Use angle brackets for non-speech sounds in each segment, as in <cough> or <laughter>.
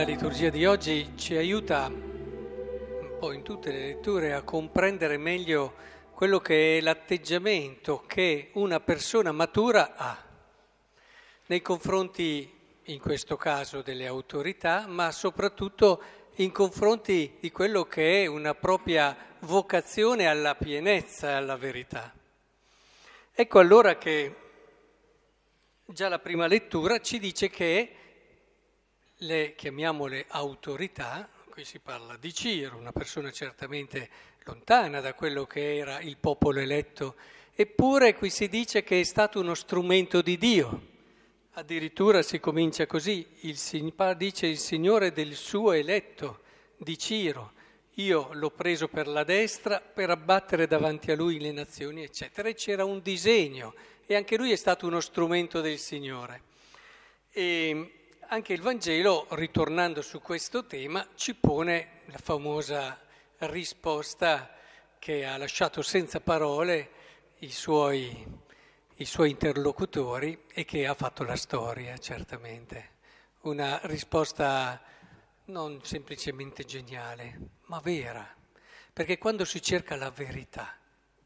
La liturgia di oggi ci aiuta un po' in tutte le letture a comprendere meglio quello che è l'atteggiamento che una persona matura ha nei confronti, in questo caso, delle autorità, ma soprattutto in confronti di quello che è una propria vocazione alla pienezza e alla verità. Ecco allora che già la prima lettura ci dice che le chiamiamole autorità, qui si parla di Ciro, una persona certamente lontana da quello che era il popolo eletto, eppure qui si dice che è stato uno strumento di Dio. Addirittura si comincia così, il, dice il Signore del suo eletto, di Ciro, io l'ho preso per la destra per abbattere davanti a lui le nazioni, eccetera. E c'era un disegno e anche lui è stato uno strumento del Signore. E anche il Vangelo, ritornando su questo tema, ci pone la famosa risposta che ha lasciato senza parole i suoi, i suoi interlocutori e che ha fatto la storia, certamente. Una risposta non semplicemente geniale, ma vera, perché quando si cerca la verità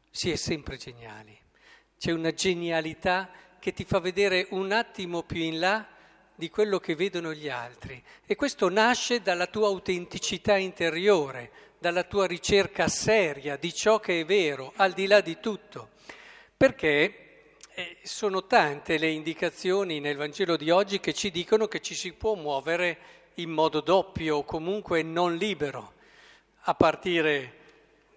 si è sempre geniali. C'è una genialità che ti fa vedere un attimo più in là di quello che vedono gli altri. E questo nasce dalla tua autenticità interiore, dalla tua ricerca seria di ciò che è vero, al di là di tutto. Perché eh, sono tante le indicazioni nel Vangelo di oggi che ci dicono che ci si può muovere in modo doppio o comunque non libero, a partire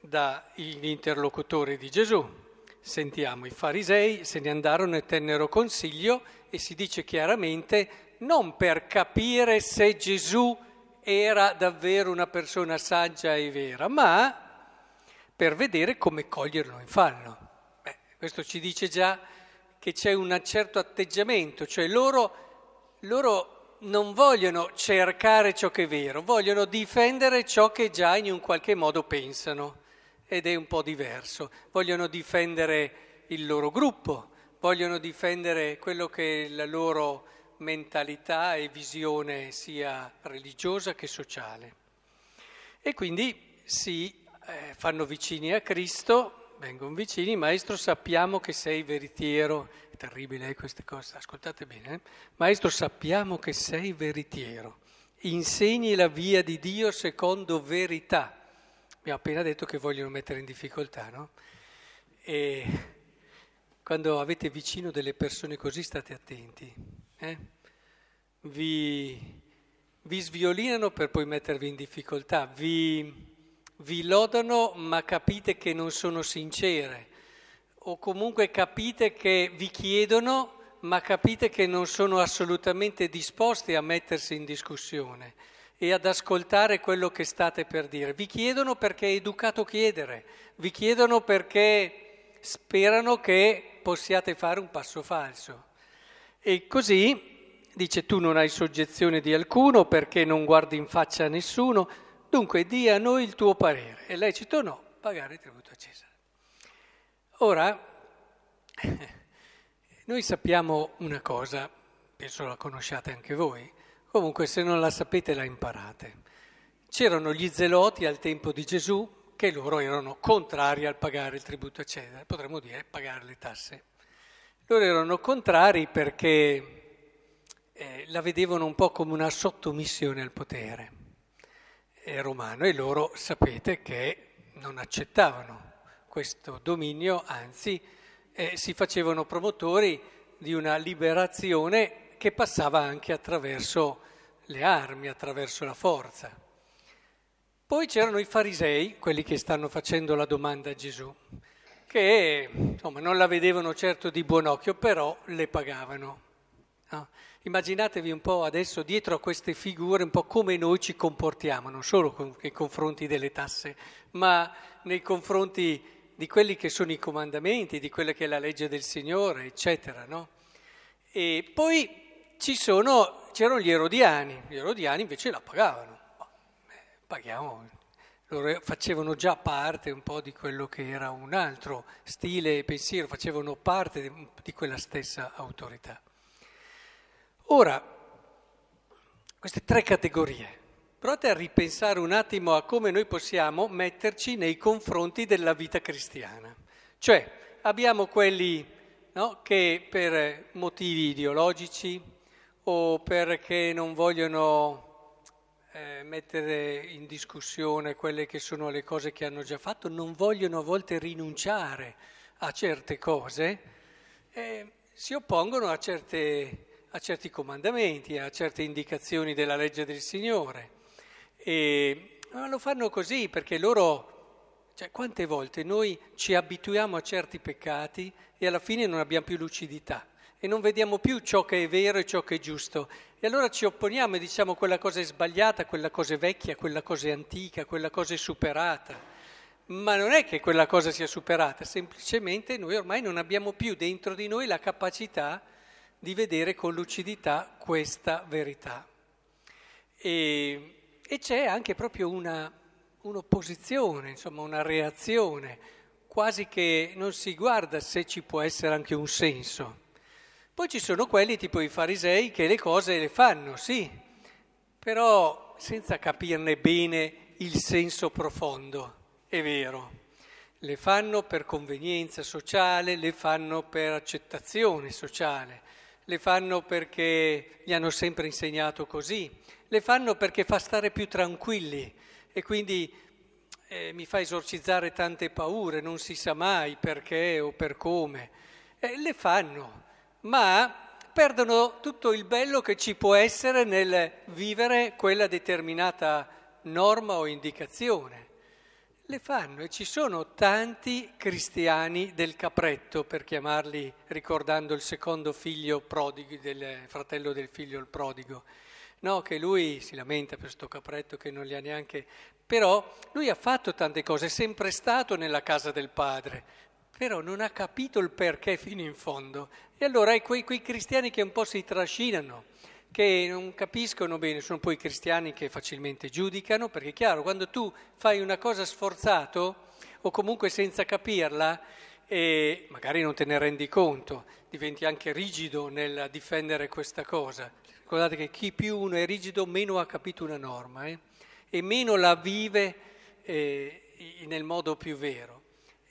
dagli interlocutori di Gesù. Sentiamo, i farisei se ne andarono e tennero consiglio e si dice chiaramente non per capire se Gesù era davvero una persona saggia e vera, ma per vedere come coglierlo in fallo. Beh, questo ci dice già che c'è un certo atteggiamento, cioè loro, loro non vogliono cercare ciò che è vero, vogliono difendere ciò che già in un qualche modo pensano ed è un po' diverso, vogliono difendere il loro gruppo, vogliono difendere quello che è la loro mentalità e visione sia religiosa che sociale. E quindi si eh, fanno vicini a Cristo, vengono vicini, maestro sappiamo che sei veritiero, è terribile eh, queste cose, ascoltate bene, eh? maestro sappiamo che sei veritiero, insegni la via di Dio secondo verità. Abbiamo appena detto che vogliono mettere in difficoltà, no? E quando avete vicino delle persone così state attenti. Eh? Vi, vi, sviolinano per poi mettervi in difficoltà, vi, vi lodano ma capite che non sono sincere o comunque capite che vi chiedono ma capite che non sono assolutamente disposti a mettersi in discussione e ad ascoltare quello che state per dire. Vi chiedono perché è educato chiedere, vi chiedono perché sperano che possiate fare un passo falso. E così dice tu non hai soggezione di alcuno perché non guardi in faccia a nessuno, dunque di a noi il tuo parere. È lecito o no pagare il tributo a Cesare. Ora, <laughs> noi sappiamo una cosa, penso la conosciate anche voi, comunque se non la sapete la imparate. C'erano gli zeloti al tempo di Gesù che loro erano contrari al pagare il tributo a Cesare, potremmo dire pagare le tasse. Loro erano contrari perché eh, la vedevano un po' come una sottomissione al potere eh, romano e loro sapete che non accettavano questo dominio, anzi eh, si facevano promotori di una liberazione che passava anche attraverso le armi, attraverso la forza. Poi c'erano i farisei, quelli che stanno facendo la domanda a Gesù, che insomma, non la vedevano certo di buon occhio, però le pagavano. No? Immaginatevi un po' adesso dietro a queste figure un po' come noi ci comportiamo, non solo nei confronti delle tasse, ma nei confronti di quelli che sono i comandamenti, di quella che è la legge del Signore, eccetera. No? E poi sono, c'erano gli erodiani, gli erodiani invece la pagavano paghiamo. Loro facevano già parte un po' di quello che era un altro stile e pensiero, facevano parte di, quella stessa autorità. Ora, queste tre categorie. Provate a ripensare un attimo a come noi possiamo metterci nei confronti della vita cristiana. Cioè, abbiamo quelli no, che per motivi ideologici o perché non vogliono eh, mettere in discussione quelle che sono le cose che hanno già fatto, non vogliono a volte rinunciare a certe cose, eh, si oppongono a, certe, a certi comandamenti, a certe indicazioni della legge del Signore. E lo fanno così perché loro, cioè quante volte noi ci abituiamo a certi peccati e alla fine non abbiamo più lucidità e non vediamo più ciò che è vero e ciò che è giusto. E allora ci opponiamo e diciamo quella cosa è sbagliata, quella cosa è vecchia, quella cosa è antica, quella cosa è superata. Ma non è che quella cosa sia superata, semplicemente noi ormai non abbiamo più dentro di noi la capacità di vedere con lucidità questa verità. E e c'è anche proprio una, un'opposizione, insomma una reazione, quasi che non si guarda se ci può essere anche un senso. Poi ci sono quelli tipo i farisei che le cose le fanno, sì, però senza capirne bene il senso profondo, è vero. Le fanno per convenienza sociale, le fanno per accettazione sociale, le fanno perché gli hanno sempre insegnato così, le fanno perché fa stare più tranquilli e quindi eh, mi fa esorcizzare tante paure, non si sa mai perché o per come. Eh, le fanno, ma perdono tutto il bello che ci può essere nel vivere quella determinata norma o indicazione. Le fanno e ci sono tanti cristiani del capretto, per chiamarli ricordando il secondo figlio prodigo, del fratello del figlio il prodigo No, che lui si lamenta per questo capretto che non gli ha neanche... Però lui ha fatto tante cose, è sempre stato nella casa del padre, però non ha capito il perché fino in fondo. E allora hai quei, quei cristiani che un po' si trascinano, che non capiscono bene, sono poi cristiani che facilmente giudicano, perché è chiaro, quando tu fai una cosa sforzato o comunque senza capirla, e magari non te ne rendi conto, diventi anche rigido nel difendere questa cosa. Ricordate che chi più uno è rigido meno ha capito una norma eh? e meno la vive eh, nel modo più vero.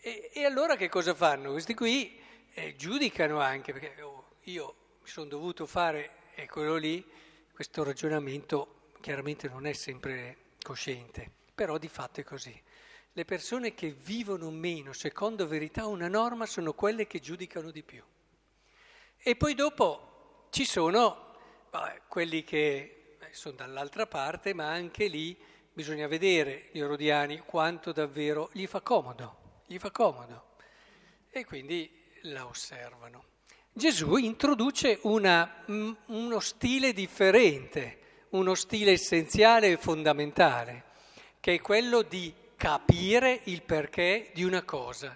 E, e, allora che cosa fanno? Questi qui eh, giudicano anche, perché oh, io mi sono dovuto fare, eccolo lì, questo ragionamento chiaramente non è sempre cosciente, però di fatto è così. Le persone che vivono meno secondo verità una norma sono quelle che giudicano di più. E poi dopo ci sono Vabbè, quelli che eh, sono dall'altra parte, ma anche lì bisogna vedere gli erodiani quanto davvero gli fa comodo, gli fa comodo. E quindi la osservano. Gesù introduce una, uno stile differente, uno stile essenziale e fondamentale, che è quello di capire il perché di una cosa.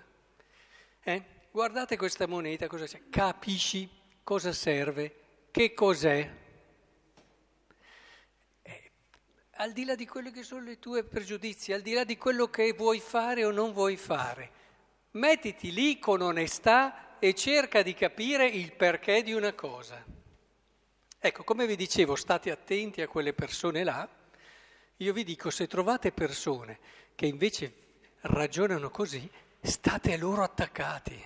Eh? Guardate questa moneta, cosa c'è? Capisci cosa serve, che cos'è. Al di là di quelli che sono i tuoi pregiudizi, al di là di quello che vuoi fare o non vuoi fare, mettiti lì con onestà e cerca di capire il perché di una cosa. Ecco, come vi dicevo, state attenti a quelle persone là. Io vi dico, se trovate persone che invece ragionano così, state loro attaccati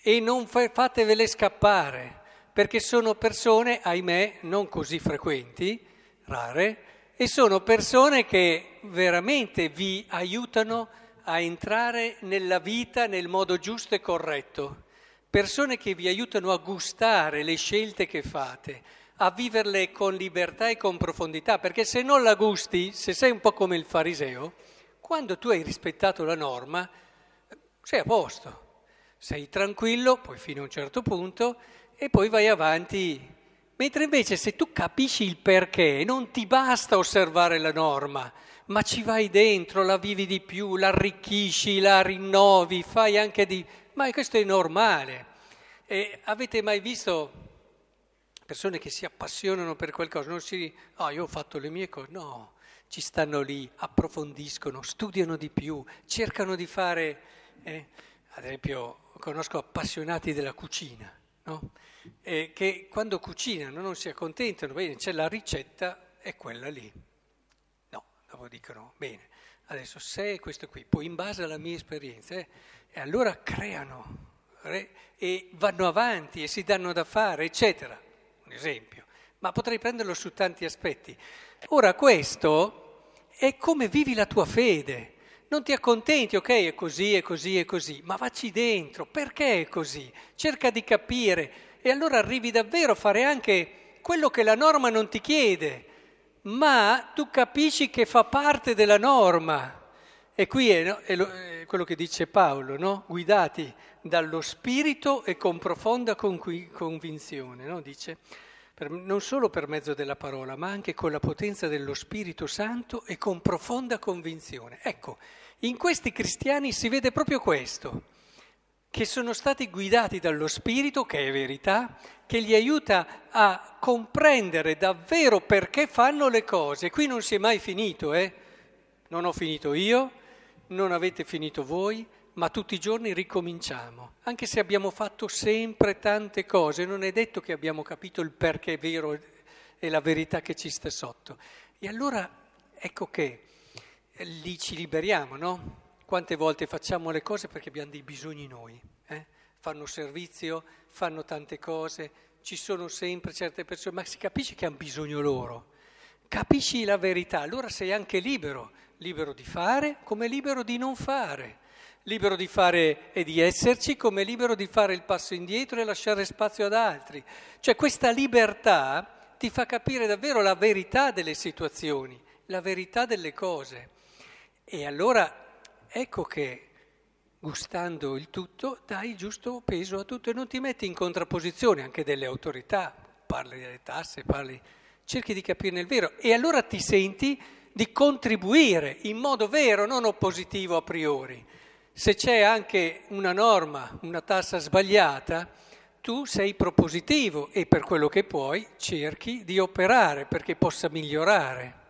e non fatevele scappare, perché sono persone, ahimè, non così frequenti, rare, e sono persone che veramente vi aiutano a entrare nella vita nel modo giusto e corretto, persone che vi aiutano a gustare le scelte che fate, a viverle con libertà e con profondità, perché se non la gusti, se sei un po' come il fariseo, quando tu hai rispettato la norma, sei a posto, sei tranquillo, poi fino a un certo punto, e poi vai avanti Mentre invece se tu capisci il perché, non ti basta osservare la norma, ma ci vai dentro, la vivi di più, la arricchisci, la rinnovi, fai anche di... Ma questo è normale. E avete mai visto persone che si appassionano per qualcosa? Non si... Ah, oh, io ho fatto le mie cose. No, ci stanno lì, approfondiscono, studiano di più, cercano di fare... Eh, ad esempio, conosco appassionati della cucina, no? eh, che quando cucinano non si accontentano, bene, c'è la ricetta è quella lì. No, dopo dicono, bene, adesso se è questo qui, poi in base alla mia esperienza, eh, e allora creano e vanno avanti e si danno da fare, eccetera. Un esempio. Ma potrei prenderlo su tanti aspetti. Ora questo è come vivi la tua fede. Non ti accontenti, ok, è così, è così, è così, ma vacci dentro, perché è così? Cerca di capire e allora arrivi davvero a fare anche quello che la norma non ti chiede, ma tu capisci che fa parte della norma. E qui è, no, è, lo, è quello che dice Paolo, no? guidati dallo Spirito e con profonda convinzione, no? dice, per, non solo per mezzo della parola, ma anche con la potenza dello Spirito Santo e con profonda convinzione. Ecco, in questi cristiani si vede proprio questo, che sono stati guidati dallo Spirito, che è verità, che li aiuta a comprendere davvero perché fanno le cose. Qui non si è mai finito, eh? Non ho finito io, non avete finito voi, ma tutti i giorni ricominciamo. Anche se abbiamo fatto sempre tante cose, non è detto che abbiamo capito il perché è vero e la verità che ci sta sotto. E allora ecco che lì ci liberiamo, no? Quante volte facciamo le cose perché abbiamo dei bisogni noi, eh? fanno servizio, fanno tante cose, ci sono sempre certe persone, ma si capisce che hanno bisogno loro. Capisci la verità, allora sei anche libero libero di fare come libero di non fare, libero di fare e di esserci come libero di fare il passo indietro e lasciare spazio ad altri. Cioè questa libertà ti fa capire davvero la verità delle situazioni, la verità delle cose. E allora ecco che gustando il tutto dai giusto peso a tutto e non ti metti in contrapposizione anche delle autorità, parli delle tasse, parli, cerchi di capirne il vero e allora ti senti di contribuire in modo vero, non oppositivo a priori. Se c'è anche una norma, una tassa sbagliata, tu sei propositivo e per quello che puoi cerchi di operare perché possa migliorare.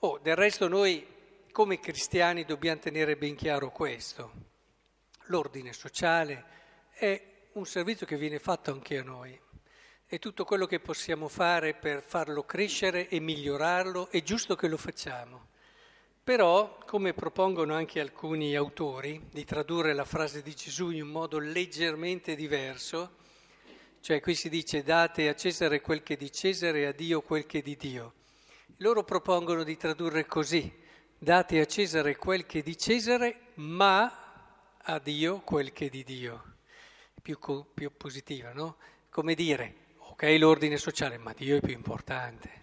Oh, del resto noi come cristiani dobbiamo tenere ben chiaro questo. L'ordine sociale è un servizio che viene fatto anche a noi e tutto quello che possiamo fare per farlo crescere e migliorarlo è giusto che lo facciamo. Però, come propongono anche alcuni autori, di tradurre la frase di Gesù in un modo leggermente diverso, cioè qui si dice date a Cesare quel che di Cesare e a Dio quel che di Dio. Loro propongono di tradurre così, date a Cesare quel che di Cesare, ma a Dio quel che di Dio. Più, più positiva, no? Come dire, ok l'ordine sociale, ma Dio è più importante,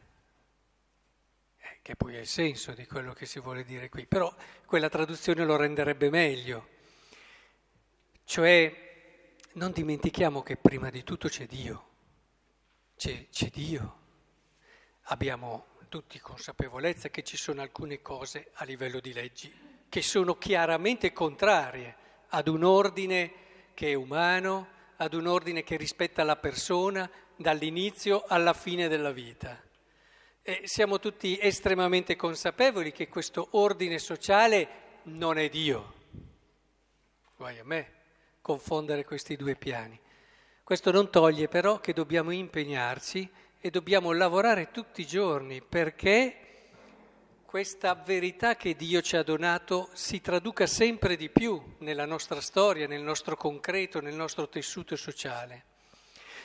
che poi è il senso di quello che si vuole dire qui, però quella traduzione lo renderebbe meglio, cioè non dimentichiamo che prima di tutto c'è Dio, c'è, c'è Dio, abbiamo tutti consapevolezza che ci sono alcune cose a livello di leggi che sono chiaramente contrarie ad un ordine che è umano, ad un ordine che rispetta la persona, dall'inizio alla fine della vita. E siamo tutti estremamente consapevoli che questo ordine sociale non è Dio. Guai a me confondere questi due piani. Questo non toglie però che dobbiamo impegnarci e dobbiamo lavorare tutti i giorni perché questa verità che Dio ci ha donato si traduca sempre di più nella nostra storia, nel nostro concreto, nel nostro tessuto sociale.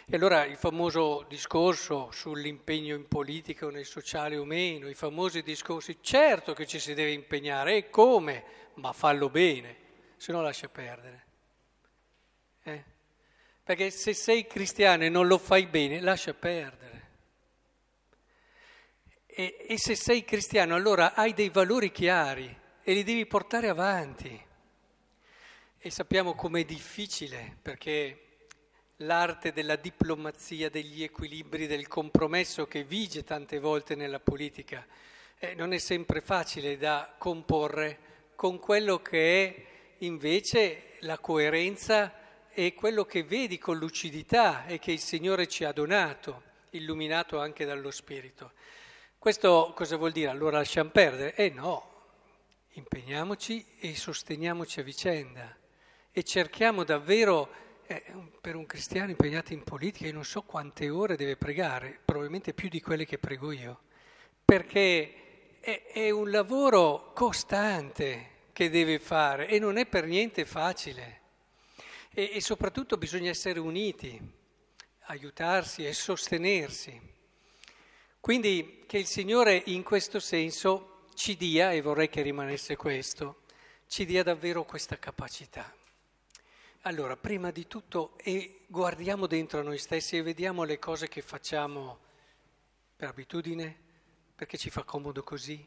E allora il famoso discorso sull'impegno in politica o nel sociale o meno, i famosi discorsi, certo che ci si deve impegnare, e come? Ma fallo bene, se no lascia perdere. Eh? Perché se sei cristiano e non lo fai bene, lascia perdere. E, e se sei cristiano allora hai dei valori chiari e li devi portare avanti. E sappiamo com'è difficile perché l'arte della diplomazia, degli equilibri, del compromesso che vige tante volte nella politica, eh, non è sempre facile da comporre con quello che è invece la coerenza e quello che vedi con lucidità e che il Signore ci ha donato, illuminato anche dallo Spirito. Questo cosa vuol dire? Allora lasciamo perdere? Eh no, impegniamoci e sosteniamoci a vicenda e cerchiamo davvero eh, per un cristiano impegnato in politica, io non so quante ore deve pregare, probabilmente più di quelle che prego io, perché è, è un lavoro costante che deve fare e non è per niente facile. E, e soprattutto bisogna essere uniti, aiutarsi e sostenersi. Quindi che il Signore in questo senso ci dia, e vorrei che rimanesse questo, ci dia davvero questa capacità. Allora, prima di tutto, guardiamo dentro noi stessi e vediamo le cose che facciamo per abitudine, perché ci fa comodo così,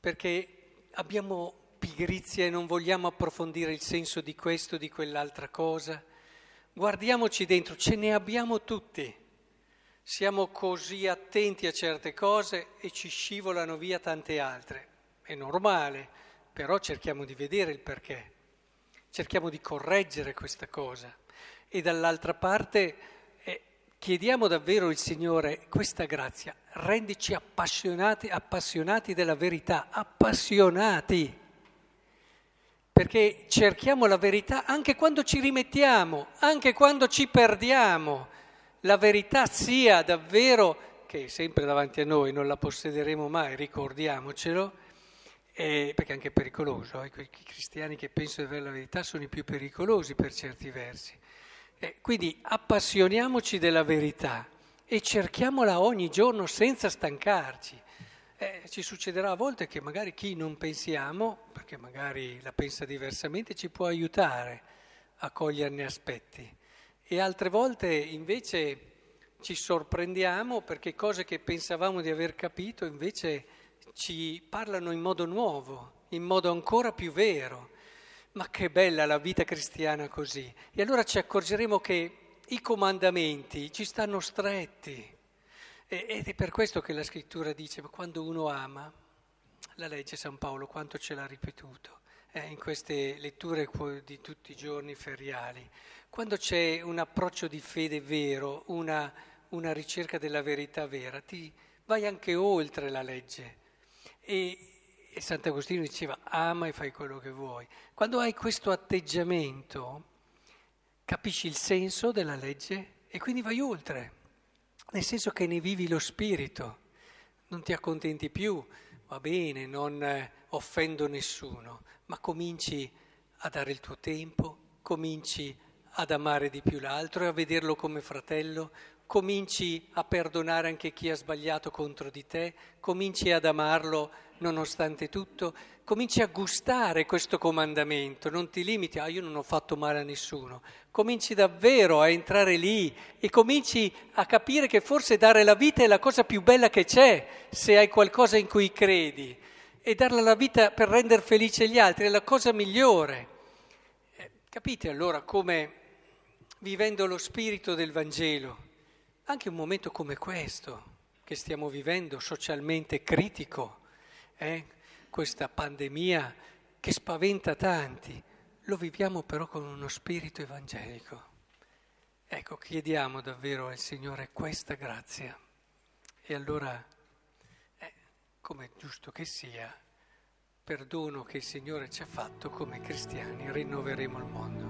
perché abbiamo pigrizia e non vogliamo approfondire il senso di questo, di quell'altra cosa. Guardiamoci dentro, ce ne abbiamo tutti. Siamo così attenti a certe cose e ci scivolano via tante altre. È normale, però cerchiamo di vedere il perché, cerchiamo di correggere questa cosa. E dall'altra parte eh, chiediamo davvero il Signore questa grazia, rendici appassionati, appassionati della verità, appassionati perché cerchiamo la verità anche quando ci rimettiamo, anche quando ci perdiamo. La verità sia davvero, che è sempre davanti a noi, non la possederemo mai, ricordiamocelo, eh, perché è anche pericoloso. Eh, I cristiani che pensano di avere la verità sono i più pericolosi per certi versi. Eh, quindi appassioniamoci della verità e cerchiamola ogni giorno senza stancarci. Eh, ci succederà a volte che magari chi non pensiamo, perché magari la pensa diversamente, ci può aiutare a coglierne aspetti. E altre volte invece ci sorprendiamo perché cose che pensavamo di aver capito invece ci parlano in modo nuovo, in modo ancora più vero. Ma che bella la vita cristiana così. E allora ci accorgeremo che i comandamenti ci stanno stretti ed è per questo che la scrittura dice, ma quando uno ama, la legge San Paolo quanto ce l'ha ripetuto eh, in queste letture di tutti i giorni feriali, quando c'è un approccio di fede vero, una, una ricerca della verità vera, ti vai anche oltre la legge. E, e Sant'Agostino diceva ama e fai quello che vuoi. Quando hai questo atteggiamento, capisci il senso della legge e quindi vai oltre nel senso che ne vivi lo spirito, non ti accontenti più, va bene, non eh, offendo nessuno, ma cominci a dare il tuo tempo, cominci ad amare di più l'altro e a vederlo come fratello, cominci a perdonare anche chi ha sbagliato contro di te, cominci ad amarlo nonostante tutto, cominci a gustare questo comandamento, non ti limiti, ah io non ho fatto male a nessuno, cominci davvero a entrare lì e cominci a capire che forse dare la vita è la cosa più bella che c'è se hai qualcosa in cui credi e darla la vita per rendere felice gli altri è la cosa migliore. Eh, capite allora come vivendo lo spirito del Vangelo, anche un momento come questo che stiamo vivendo, socialmente critico, eh? questa pandemia che spaventa tanti, lo viviamo però con uno spirito evangelico. Ecco, chiediamo davvero al Signore questa grazia e allora, eh, come è giusto che sia, perdono che il Signore ci ha fatto come cristiani, rinnoveremo il mondo.